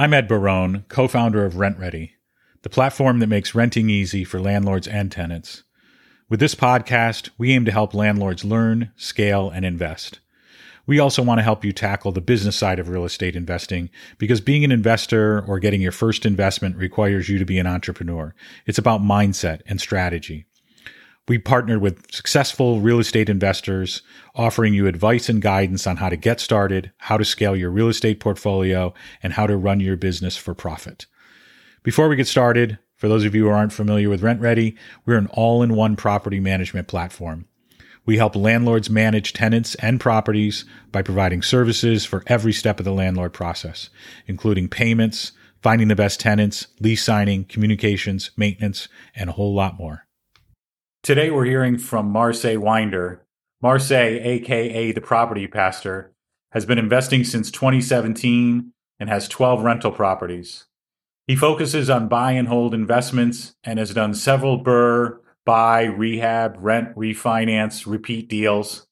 I'm Ed Barone, co founder of RentRedi, the platform that makes renting easy for landlords and tenants. With this podcast, we aim to help landlords learn, scale, and invest. We also want to help you tackle the business side of real estate investing because being an investor or getting your first investment requires you to be an entrepreneur. It's about mindset and strategy. We partnered with successful real estate investors, offering you advice and guidance on how to get started, how to scale your real estate portfolio, and how to run your business for profit. Before we get started, for those of you who aren't familiar with RentRedi, we're an all in one property management platform. We help landlords manage tenants and properties by providing services for every step of the landlord process, including payments, finding the best tenants, lease signing, communications, maintenance, and a whole lot more. Today we're hearing from Marsay Winder. Marsay, aka the property pastor, has been investing since 2017 and has 12 rental properties. He focuses on buy and hold investments and has done several BRRRR, buy, rehab, rent, refinance, repeat deals.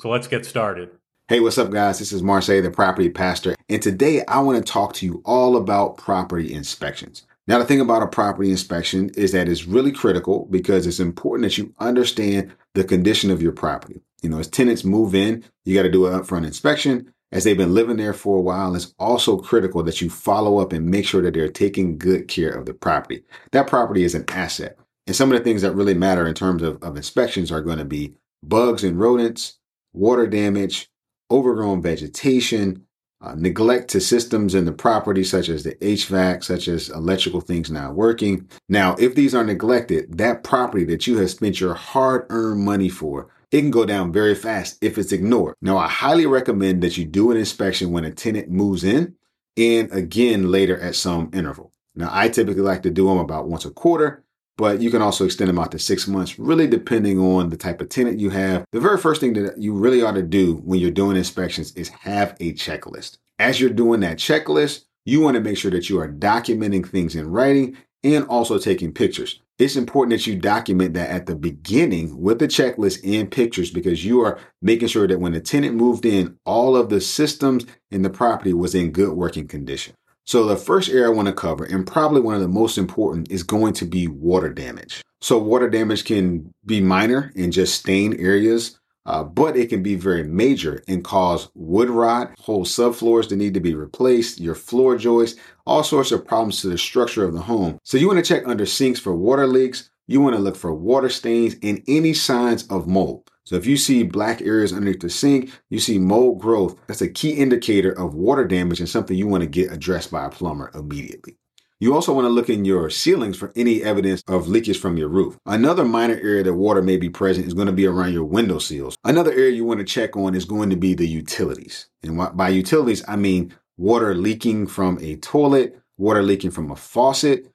So let's get started. Hey, what's up, guys? This is Marsay, the property pastor. And today I want to talk to you all about property inspections. Now, the thing about a property inspection is that it's really critical because it's important that you understand the condition of your property. You know, as tenants move in, you got to do an upfront inspection. As they've been living there for a while, it's also critical that you follow up and make sure that they're taking good care of the property. That property is an asset. And some of the things that really matter in terms of, of inspections are going to be bugs and rodents, water damage, overgrown vegetation, uh, neglect to systems in the property, such as the HVAC, such as electrical things not working. Now, if these are neglected, that property that you have spent your hard earned money for, it can go down very fast if it's ignored. Now, I highly recommend that you do an inspection when a tenant moves in and again later at some interval. Now, I typically like to do them about once a quarter but you can also extend them out to six months, really depending on the type of tenant you have. The very first thing that you really ought to do when you're doing inspections is have a checklist. As you're doing that checklist, you want to make sure that you are documenting things in writing and also taking pictures. It's important that you document that at the beginning with the checklist and pictures because you are making sure that when the tenant moved in, all of the systems in the property was in good working condition. So the first area I want to cover, and probably one of the most important, is going to be water damage. So water damage can be minor in just stain areas, uh, but it can be very major and cause wood rot, whole subfloors that need to be replaced, your floor joists, all sorts of problems to the structure of the home. So you want to check under sinks for water leaks. You want to look for water stains and any signs of mold. So if you see black areas underneath the sink, you see mold growth, that's a key indicator of water damage and something you want to get addressed by a plumber immediately. You also want to look in your ceilings for any evidence of leakage from your roof. Another minor area that water may be present is going to be around your window sills. Another area you want to check on is going to be the utilities. And by utilities, I mean water leaking from a toilet, water leaking from a faucet,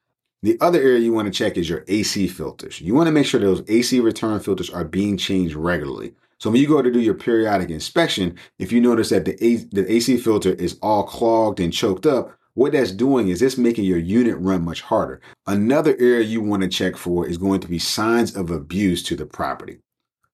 the other area you want to check is your AC filters. You want to make sure those AC return filters are being changed regularly. So when you go to do your periodic inspection, if you notice that the, the AC filter is all clogged and choked up, what that's doing is it's making your unit run much harder. Another area you want to check for is going to be signs of abuse to the property.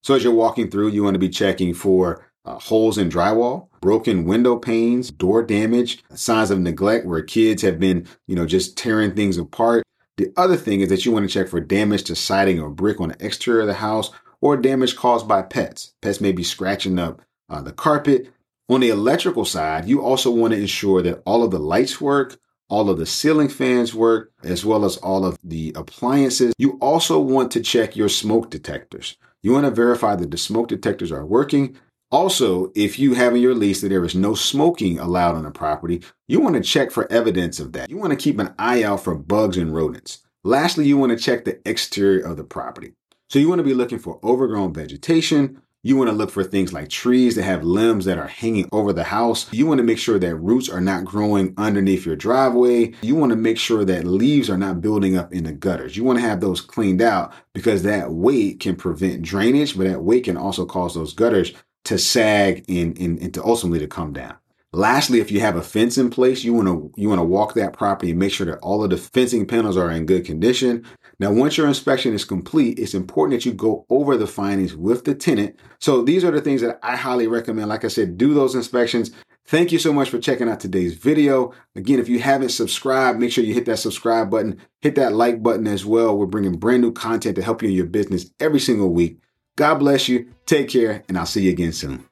So as you're walking through, you want to be checking for uh, holes in drywall, broken window panes, door damage, signs of neglect where kids have been, you know, just tearing things apart. The other thing is that you want to check for damage to siding or brick on the exterior of the house or damage caused by pets. Pets may be scratching up uh, the carpet. On the electrical side, you also want to ensure that all of the lights work, all of the ceiling fans work, as well as all of the appliances. You also want to check your smoke detectors. You want to verify that the smoke detectors are working also, if you have in your lease that there is no smoking allowed on the property, you want to check for evidence of that. You want to keep an eye out for bugs and rodents. Lastly, you want to check the exterior of the property. So you want to be looking for overgrown vegetation. You want to look for things like trees that have limbs that are hanging over the house. You want to make sure that roots are not growing underneath your driveway. You want to make sure that leaves are not building up in the gutters. You want to have those cleaned out because that weight can prevent drainage, but that weight can also cause those gutters to sag and, and, and to ultimately to come down. Lastly, if you have a fence in place, you want to you want to walk that property and make sure that all of the fencing panels are in good condition. Now, once your inspection is complete, it's important that you go over the findings with the tenant. So these are the things that I highly recommend. Like I said, do those inspections. Thank you so much for checking out today's video. Again, if you haven't subscribed, make sure you hit that subscribe button, hit that like button as well. We're bringing brand new content to help you in your business every single week. God bless you. Take care, and I'll see you again soon.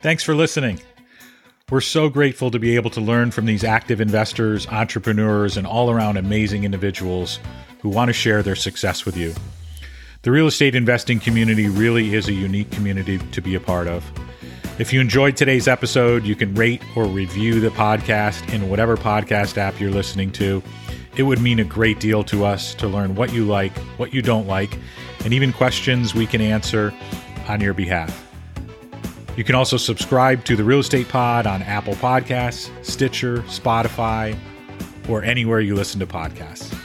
Thanks for listening. We're so grateful to be able to learn from these active investors, entrepreneurs, and all around amazing individuals who want to share their success with you. The real estate investing community really is a unique community to be a part of. If you enjoyed today's episode, you can rate or review the podcast in whatever podcast app you're listening to. It would mean a great deal to us to learn what you like, what you don't like, and even questions we can answer on your behalf. You can also subscribe to the Real Estate Pod on Apple Podcasts, Stitcher, Spotify, or anywhere you listen to podcasts.